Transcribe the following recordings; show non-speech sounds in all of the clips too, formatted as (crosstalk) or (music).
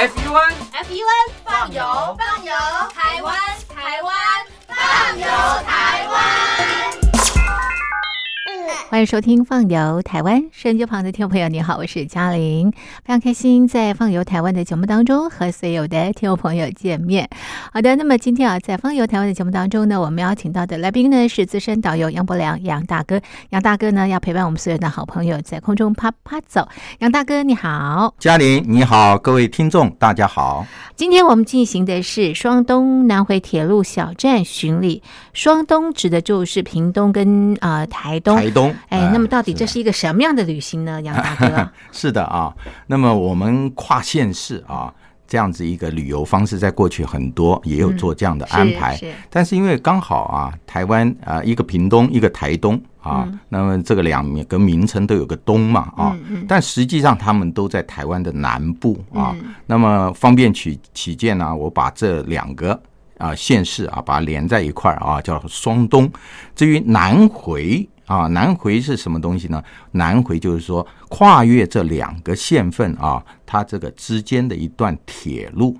F U N F U N 放油放油，台湾台湾放油台欢迎收听《放游台湾》，收音机旁的听众朋友，你好，我是嘉玲，非常开心在《放游台湾》的节目当中和所有的听众朋友见面。好的，那么今天啊，在《放游台湾》的节目当中呢，我们邀请到的来宾呢是资深导游杨伯良杨大哥。杨大哥呢要陪伴我们所有的好朋友在空中啪啪走。杨大哥你好，嘉玲你好，各位听众大家好。今天我们进行的是双东南回铁路小站巡礼。双东指的就是屏东跟呃台东。台东，哎，那么到底这是一个什么样的旅行呢？杨大哥，(laughs) 是的啊。那么我们跨县市啊，这样子一个旅游方式，在过去很多也有做这样的安排。是是但是因为刚好啊，台湾啊，一个屏东，一个台东啊，那么这个两个名称都有个东嘛啊，但实际上他们都在台湾的南部啊。那么方便起起见呢，我把这两个。啊，县市啊，把它连在一块儿啊，叫双东。至于南回啊，南回是什么东西呢？南回就是说跨越这两个县份啊，它这个之间的一段铁路。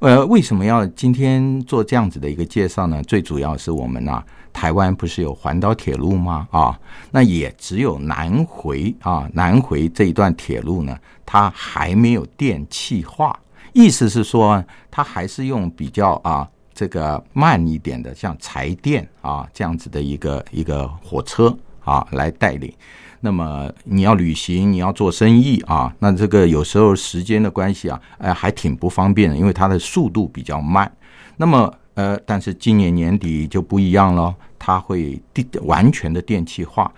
呃，为什么要今天做这样子的一个介绍呢？最主要是我们呢，台湾不是有环岛铁路吗？啊，那也只有南回啊，南回这一段铁路呢，它还没有电气化，意思是说，它还是用比较啊。这个慢一点的，像柴电啊这样子的一个一个火车啊来带领。那么你要旅行，你要做生意啊，那这个有时候时间的关系啊，哎还挺不方便的，因为它的速度比较慢。那么呃，但是今年年底就不一样了，它会电完全的电气化。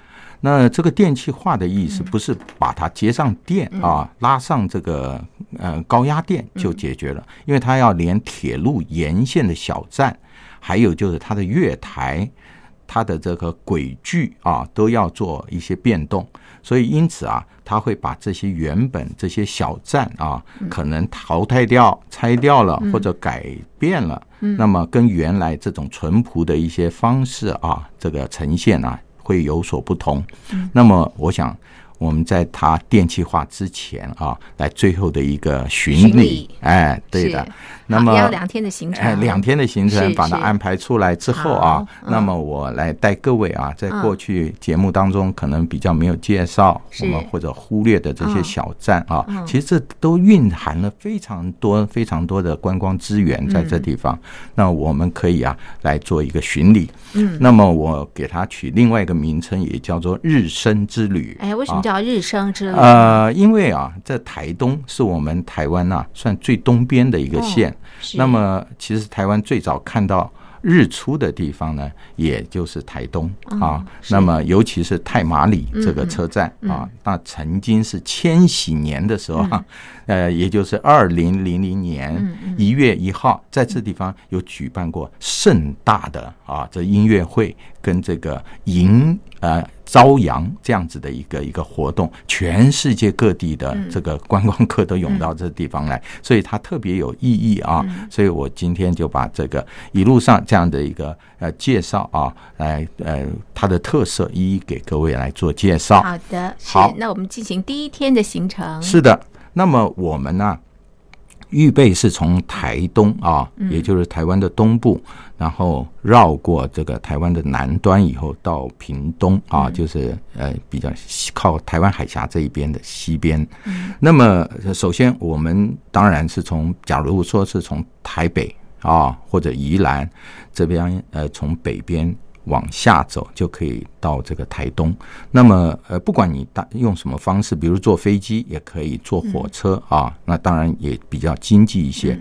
那这个电气化的意思不是把它接上电啊，拉上这个呃高压电就解决了，因为它要连铁路沿线的小站，还有就是它的月台、它的这个轨距啊，都要做一些变动。所以因此啊，它会把这些原本这些小站啊，可能淘汰掉、拆掉了或者改变了，那么跟原来这种淳朴的一些方式啊，这个呈现啊。会有所不同。那么，我想我们在它电气化之前啊，来最后的一个巡礼，哎，对的。那么要两天的行程，哎两天的行程把它安排出来之后啊，那么我来带各位啊，在过去节目当中可能比较没有介绍，我们或者忽略的这些小站啊，其实这都蕴含了非常多非常多的观光资源在这地方。那我们可以啊来做一个巡礼。嗯，那么我给它取另外一个名称，也叫做日升之旅。哎，为什么叫日升之旅？呃，因为啊，在台东是我们台湾呐算最东边的一个县。那么，其实台湾最早看到日出的地方呢，也就是台东啊。那么，尤其是太马里这个车站啊，那曾经是千禧年的时候啊，(laughs) 呃，也就是二零零零年一月一号，在这地方有举办过盛大的啊这音乐会跟这个迎呃。朝阳这样子的一个一个活动，全世界各地的这个观光客都涌到这地方来，所以它特别有意义啊。所以我今天就把这个一路上这样的一个呃介绍啊，来呃它的特色一一给各位来做介绍。好的，好，那我们进行第一天的行程。是的，那么我们呢？预备是从台东啊，也就是台湾的东部，然后绕过这个台湾的南端以后到屏东啊，就是呃比较靠台湾海峡这一边的西边。那么首先我们当然是从，假如说是从台北啊或者宜兰这边呃从北边。往下走就可以到这个台东。那么，呃，不管你搭用什么方式，比如坐飞机，也可以坐火车啊。那当然也比较经济一些。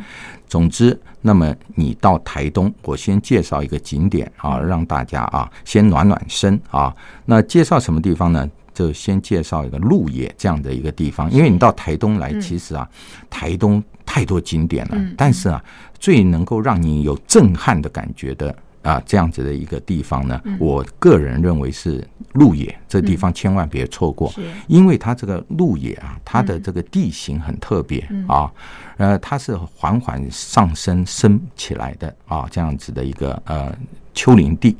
总之，那么你到台东，我先介绍一个景点啊，让大家啊先暖暖身啊。那介绍什么地方呢？就先介绍一个鹿野这样的一个地方。因为你到台东来，其实啊，台东太多景点了，但是啊，最能够让你有震撼的感觉的。啊，这样子的一个地方呢，我个人认为是鹿野这地方千万别错过，因为它这个鹿野啊，它的这个地形很特别啊，呃，它是缓缓上升升起来的啊，这样子的一个呃丘陵地。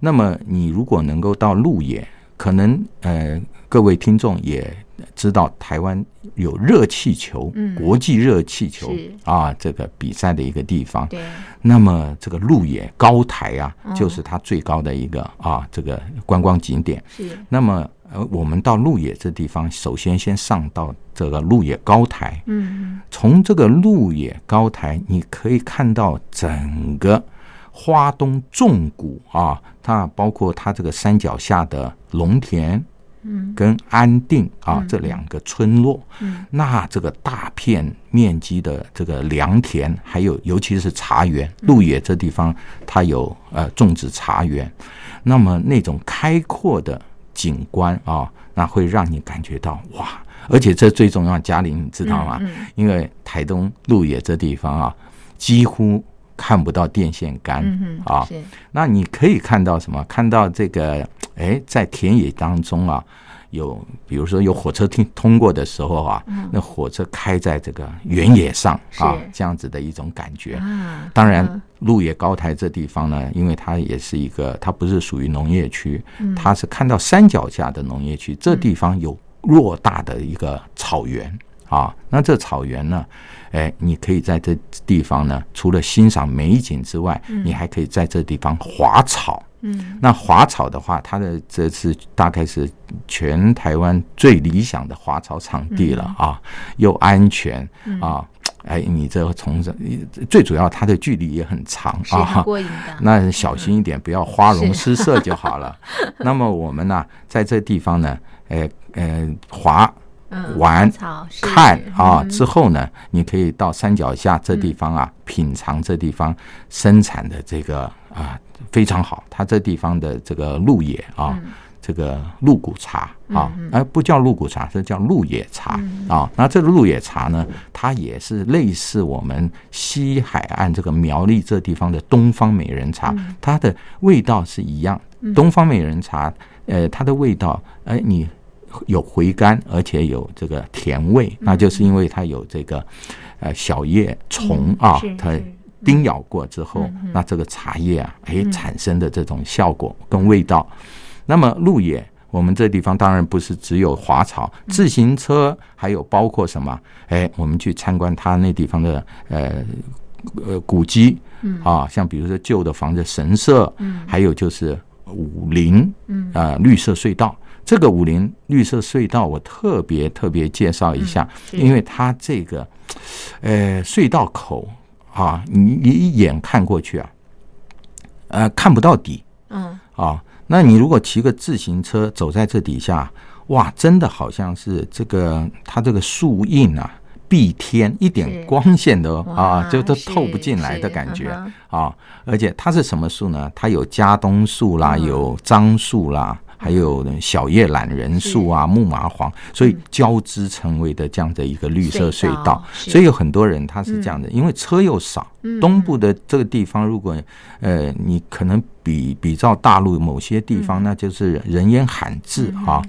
那么你如果能够到鹿野可能呃，各位听众也知道，台湾有热气球，国际热气球啊，这个比赛的一个地方。对。那么这个鹿野高台啊，就是它最高的一个啊，这个观光景点。是。那么呃，我们到鹿野这地方，首先先上到这个鹿野高台。嗯。从这个鹿野高台，你可以看到整个花东纵谷啊，它包括它这个山脚下的龙田。嗯跟安定啊这两个村落，那这个大片面积的这个良田，还有尤其是茶园，鹿野这地方它有呃种植茶园，那么那种开阔的景观啊，那会让你感觉到哇！而且这最重要，嘉玲你知道吗？因为台东鹿野这地方啊，几乎看不到电线杆啊，那你可以看到什么？看到这个。哎，在田野当中啊，有比如说有火车通通过的时候啊，那火车开在这个原野上啊，这样子的一种感觉。当然，鹿野高台这地方呢，因为它也是一个，它不是属于农业区，它是看到山脚下的农业区。这地方有偌大的一个草原啊，那这草原呢，哎，你可以在这地方呢，除了欣赏美景之外，你还可以在这地方滑草。嗯，那滑草的话，它的这次大概是全台湾最理想的滑草场地了啊，又安全啊，哎，你这从这最主要它的距离也很长啊，过瘾的。那小心一点，不要花容失色就好了。那么我们呢，在这地方呢，哎呃滑玩看啊之后呢，你可以到山脚下这地方啊，品尝这地方生产的这个啊。非常好，它这地方的这个鹿野啊，这个鹿骨茶啊，而不叫鹿骨茶，是叫鹿野茶啊。那这个鹿野茶呢，它也是类似我们西海岸这个苗栗这地方的东方美人茶，它的味道是一样。东方美人茶，呃，它的味道，哎，你有回甘，而且有这个甜味，那就是因为它有这个呃小叶虫啊，它。叮咬过之后，那这个茶叶啊，哎，产生的这种效果跟味道。那么鹿野，我们这地方当然不是只有滑草、自行车，还有包括什么？哎，我们去参观它那地方的呃呃古迹，啊，像比如说旧的房子、神社，还有就是武林，啊，绿色隧道。这个武林绿色隧道，我特别特别介绍一下，因为它这个呃隧道口。啊，你你一眼看过去啊，呃，看不到底。嗯。啊，那你如果骑个自行车走在这底下，哇，真的好像是这个它这个树荫啊，蔽天，一点光线都啊，就都透不进来的感觉啊。而且它是什么树呢？它有加冬树啦，有樟树啦。还有小叶懒人树啊，木麻黄，所以交织成为的这样的一个绿色隧道。所以有很多人他是这样的，因为车又少，东部的这个地方，如果呃你可能比比照大陆某些地方，那就是人烟罕至啊。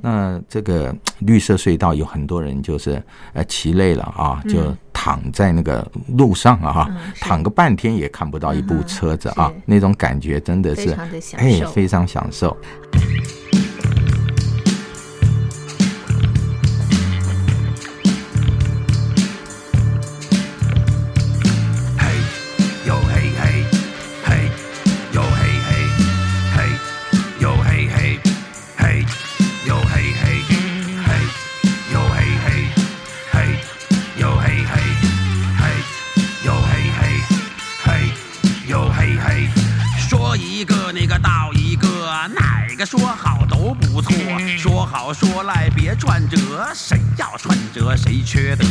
那这个绿色隧道有很多人就是呃骑累了啊，就躺在那个路上啊，躺个半天也看不到一部车子啊，那种感觉真的是哎非常享受。说来别转折，谁要转折？谁缺德。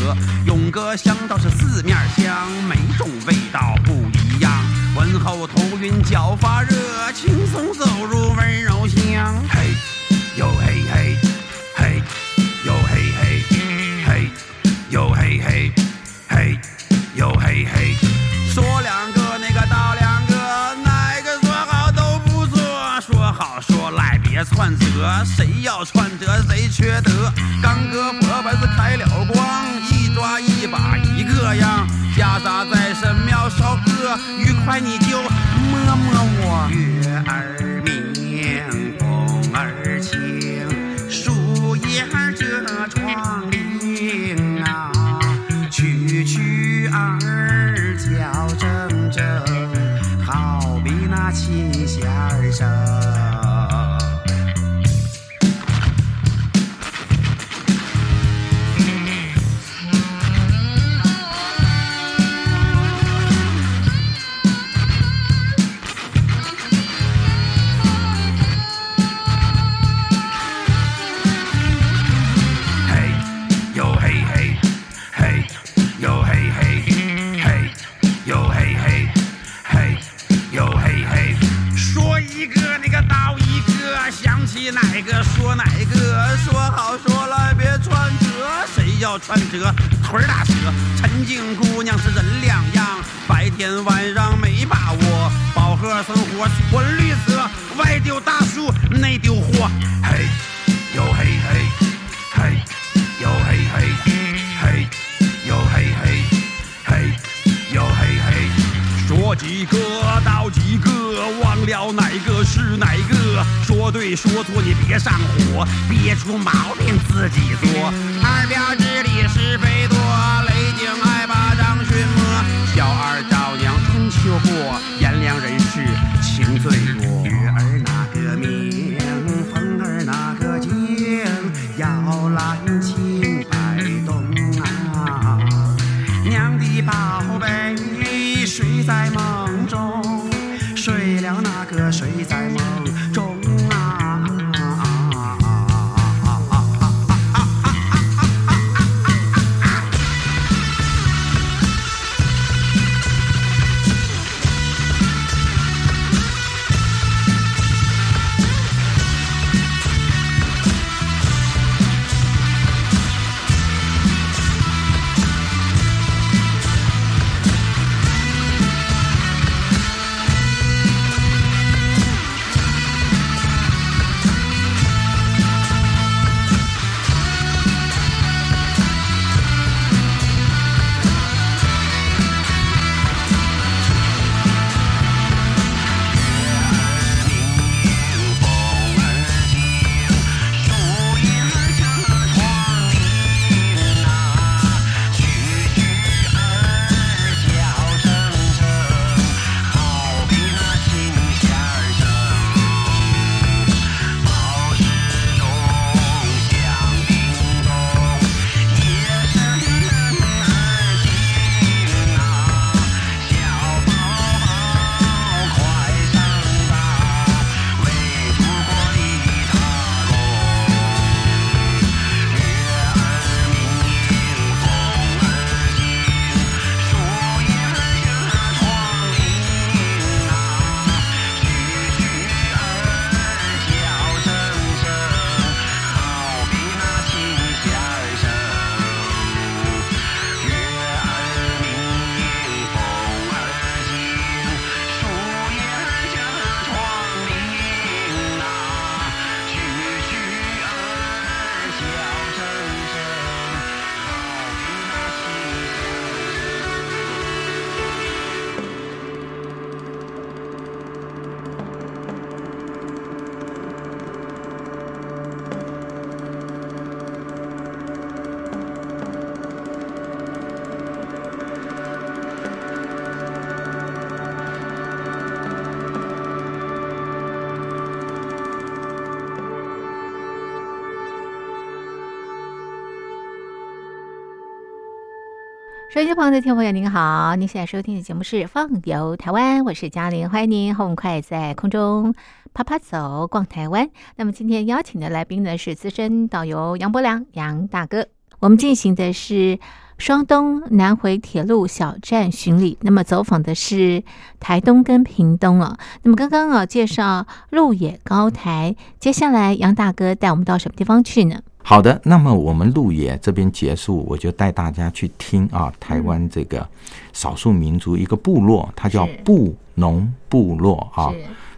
勇哥香倒是四面香，每种味道不一样。闻后头晕脚发热，轻松走入温柔乡。嘿，要串得贼缺德。刚哥婆婆是开了光，一抓一把一个样。袈裟在神庙烧歌，愉快你就穿折腿儿打折。陈静姑娘是人两样，白天晚上没把握，饱和生活混绿色，外丢大树内丢货，嘿，哟嘿嘿，嘿，哟嘿嘿，嘿，哟嘿嘿，嘿，哟嘿嘿。说几个到几个，忘了哪个是哪个。说对说错你别上火，憋出毛病自己做。二表最多。收音机旁的听众朋友，您好！您现在收听的节目是《放游台湾》，我是嘉玲，欢迎您和我们快在空中啪啪走逛台湾。那么今天邀请的来宾呢是资深导游杨伯良杨大哥。我们进行的是双东南回铁路小站巡礼，那么走访的是台东跟屏东啊。那么刚刚啊介绍鹿野高台，接下来杨大哥带我们到什么地方去呢？好的，那么我们路野这边结束，我就带大家去听啊，台湾这个少数民族一个部落，它叫布农部落啊。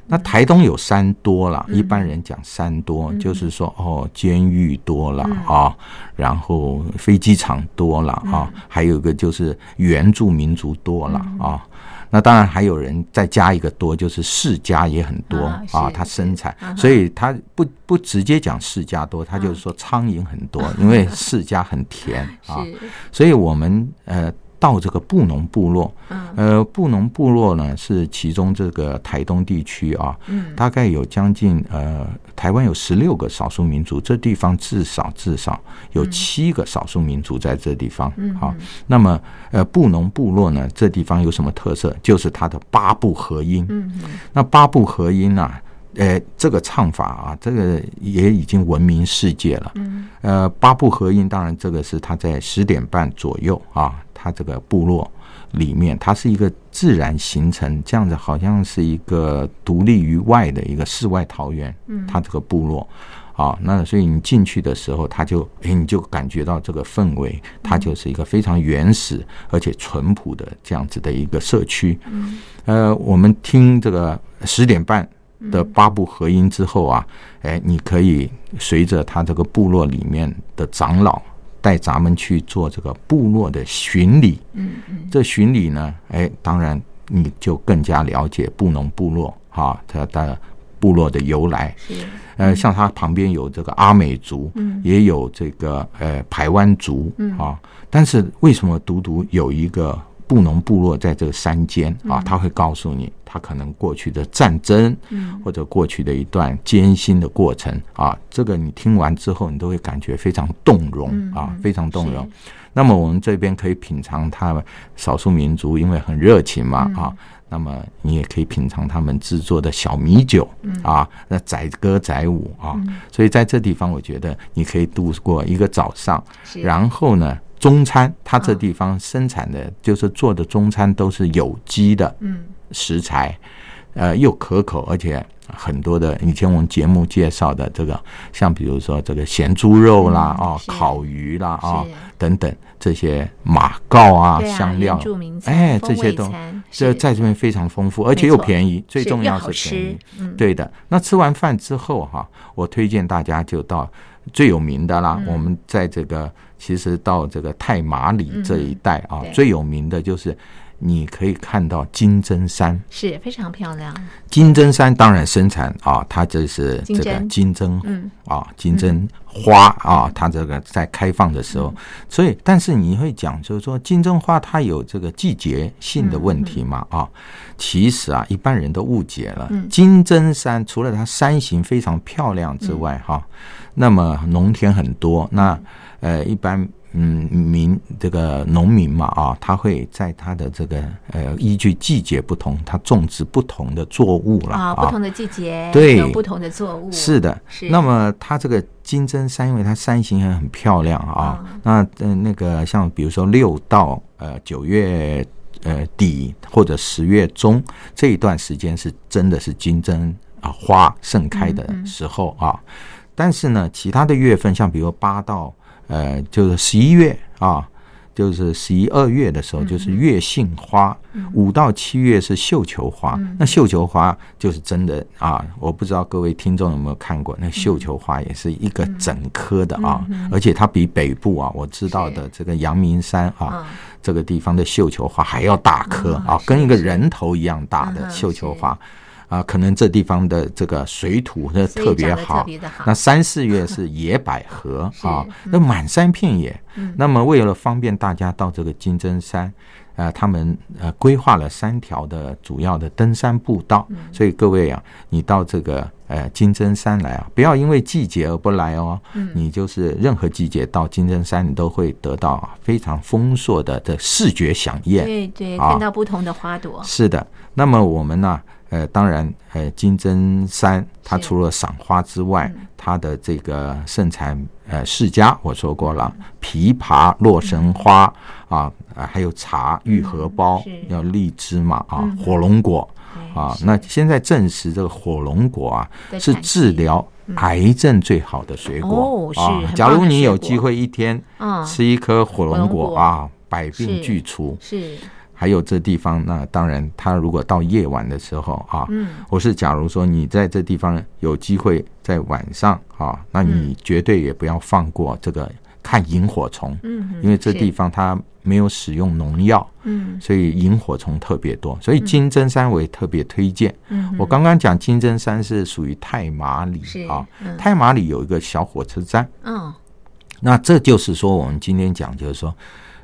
那台东有山多了，一般人讲山多，就是说哦，监狱多了啊，然后飞机场多了啊，还有一个就是原住民族多了啊。那当然还有人再加一个多，就是世家也很多啊啊，是它生产所以他不不直接讲世家多，他就是说苍蝇很多，(laughs) 因为世家很甜啊。所以我们呃到这个布农部落，嗯呃布农部落呢是其中这个台东地区啊，嗯大概有将近呃台湾有十六个少数民族，这地方至少至少有七个少数民族在这地方嗯啊。那么呃布农部落呢，这地方有什么特色？就是它的八部合音。嗯嗯那八部合音啊，呃，这个唱法啊，这个也已经闻名世界了。嗯呃，八部合音，当然这个是他在十点半左右啊，他它这个部落里面，它是一个自然形成这样子，好像是一个独立于外的一个世外桃源。嗯，它这个部落。啊，那所以你进去的时候，他就哎，你就感觉到这个氛围，它就是一个非常原始而且淳朴的这样子的一个社区。嗯，呃，我们听这个十点半的八部合音之后啊，哎，你可以随着他这个部落里面的长老带咱们去做这个部落的巡礼。嗯嗯，这巡礼呢，哎，当然你就更加了解布农部落哈，它的部落的由来。是。呃，像它旁边有这个阿美族，嗯，也有这个呃排湾族，嗯啊，但是为什么独独有一个布农部落在这个山间啊？他会告诉你，他可能过去的战争，嗯，或者过去的一段艰辛的过程啊，这个你听完之后，你都会感觉非常动容啊，非常动容。那么我们这边可以品尝他们少数民族，因为很热情嘛啊。那么你也可以品尝他们制作的小米酒啊，那载歌载舞啊，所以在这地方我觉得你可以度过一个早上。然后呢，中餐它这地方生产的就是做的中餐都是有机的食材，呃，又可口，而且很多的以前我们节目介绍的这个，像比如说这个咸猪肉啦，哦，烤鱼啦，啊。等等这些马告啊香料，哎，这些都这在这边非常丰富，而且又便宜，最重要是便宜。对的。那吃完饭之后哈，我推荐大家就到最有名的啦。我们在这个其实到这个太马里这一带啊，最有名的就是。你可以看到金针山是非常漂亮。金针山当然生产啊，它就是这个金针，嗯啊，金针花啊，它这个在开放的时候，所以但是你会讲，就是说金针花它有这个季节性的问题嘛啊？其实啊，一般人都误解了。金针山除了它山形非常漂亮之外，哈，那么农田很多，那呃一般。嗯，民这个农民嘛啊，他会在他的这个呃，依据季节不同，他种植不同的作物了啊，不同的季节对。有不同的作物。是的。是。那么它这个金针山，因为它山形很很漂亮啊，那嗯那个像比如说六到呃九月呃底或者十月中这一段时间是真的是金针啊花盛开的时候啊，但是呢，其他的月份像比如八到呃，就是十一月啊，就是十一二月的时候，就是月杏花；五到七月是绣球花。那绣球花就是真的啊！我不知道各位听众有没有看过，那绣球花也是一个整颗的啊，而且它比北部啊，我知道的这个阳明山啊，这个地方的绣球花还要大颗啊，跟一个人头一样大的绣球花。啊，可能这地方的这个水土那特别好。那三四月是野百合 (laughs) 啊，那满山遍野。那么为了方便大家到这个金针山，呃，他们呃规划了三条的主要的登山步道。所以各位啊，你到这个呃金针山来啊，不要因为季节而不来哦。你就是任何季节到金针山，你都会得到非常丰硕的的视觉享宴。对对，看到不同的花朵。是的。那么我们呢？呃，当然，呃，金针山它除了赏花之外，它的这个盛产呃释迦，我说过了，枇杷、洛神花啊，还有茶、玉荷包，要荔枝嘛啊，火龙果啊。那现在证实这个火龙果啊，是治疗癌症最好的水果啊。假如你有机会一天吃一颗火龙果啊，百病俱除。是。还有这地方，那当然，他如果到夜晚的时候啊，嗯，我是假如说你在这地方有机会在晚上啊，那你绝对也不要放过这个看萤火虫，嗯，因为这地方它没有使用农药，嗯，所以萤火虫特别多，所以金针山我也特别推荐。嗯，我刚刚讲金针山是属于太马里啊，太马里有一个小火车站，嗯，那这就是说我们今天讲就是说。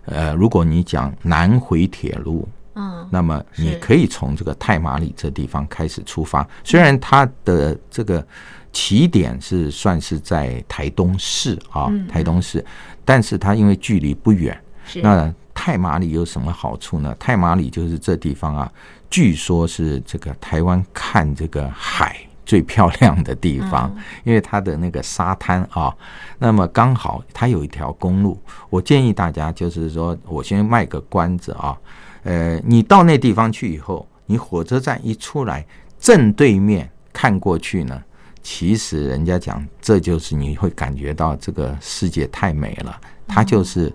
呃，如果你讲南回铁路，嗯，那么你可以从这个太马里这地方开始出发。虽然它的这个起点是算是在台东市啊，台东市，但是它因为距离不远，那太马里有什么好处呢？太马里就是这地方啊，据说是这个台湾看这个海。最漂亮的地方，因为它的那个沙滩啊，那么刚好它有一条公路。我建议大家就是说，我先卖个关子啊，呃，你到那地方去以后，你火车站一出来，正对面看过去呢，其实人家讲，这就是你会感觉到这个世界太美了，它就是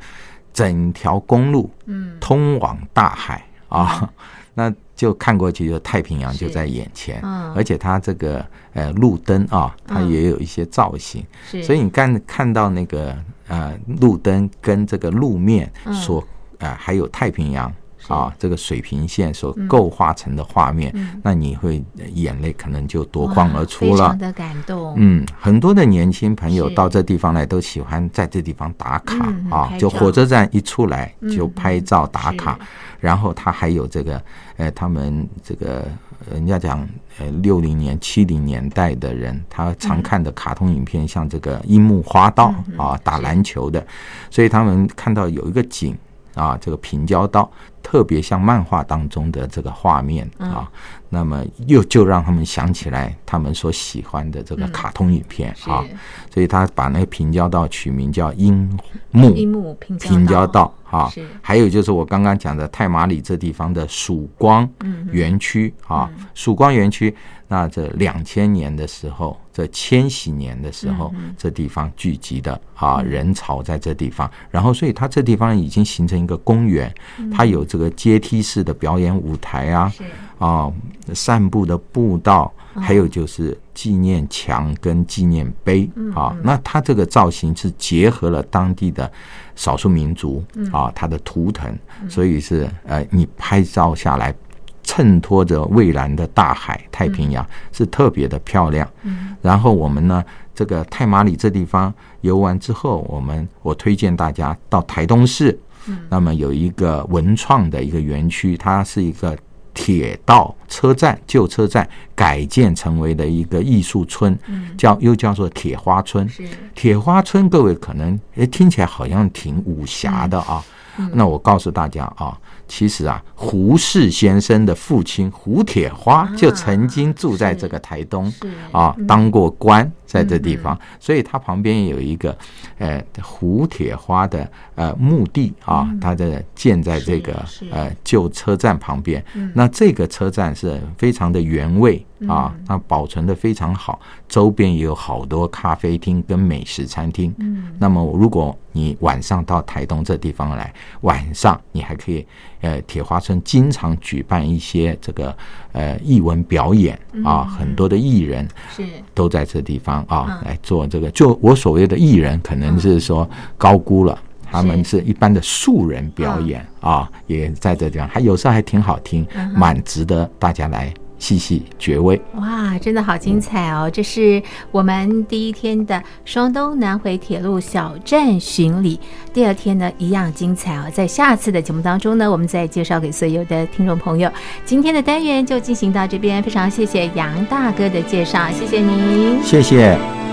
整条公路，嗯，通往大海啊，那。就看过去，就太平洋就在眼前，而且它这个呃路灯啊，它也有一些造型，所以你看看到那个呃路灯跟这个路面所呃还有太平洋。啊，这个水平线所构画成的画面，那你会眼泪可能就夺眶而出了，非常的感动。嗯，很多的年轻朋友到这地方来，都喜欢在这地方打卡啊。就火车站一出来就拍照打卡，然后他还有这个，呃，他们这个人家讲，呃，六零年、七零年代的人，他常看的卡通影片，像这个樱木花道啊，打篮球的，所以他们看到有一个景。啊，这个平交道特别像漫画当中的这个画面啊，那么又就让他们想起来他们所喜欢的这个卡通影片啊，所以他把那个平交道取名叫樱木平交道啊。还有就是我刚刚讲的太马里这地方的曙光园区啊，曙光园区。那这两千年的时候，这千禧年的时候，这地方聚集的啊人潮在这地方，然后所以它这地方已经形成一个公园，它有这个阶梯式的表演舞台啊，啊散步的步道，还有就是纪念墙跟纪念碑啊。那它这个造型是结合了当地的少数民族啊，它的图腾，所以是呃你拍照下来。衬托着蔚蓝的大海，太平洋是特别的漂亮。嗯，然后我们呢，这个太马里这地方游玩之后，我们我推荐大家到台东市。嗯，那么有一个文创的一个园区，它是一个铁道车站旧车站改建成为的一个艺术村，叫又叫做铁花村。铁花村，各位可能诶听起来好像挺武侠的啊。那我告诉大家啊。其实啊，胡适先生的父亲胡铁花就曾经住在这个台东啊，当过官在这地方，所以他旁边有一个呃胡铁花的呃墓地啊，他的建在这个呃旧车站旁边。那这个车站是非常的原味啊，那保存的非常好，周边也有好多咖啡厅跟美食餐厅。嗯那么如果你晚上到台东这地方来，晚上你还可以。呃，铁花村经常举办一些这个呃艺文表演啊，很多的艺人是都在这地方啊来做这个。就我所谓的艺人，可能是说高估了，他们是一般的素人表演啊，也在这地方，还有时候还挺好听，蛮值得大家来。细细绝味哇，真的好精彩哦！这是我们第一天的双东南回铁路小站巡礼，第二天呢一样精彩哦。在下次的节目当中呢，我们再介绍给所有的听众朋友。今天的单元就进行到这边，非常谢谢杨大哥的介绍，谢谢您，谢谢。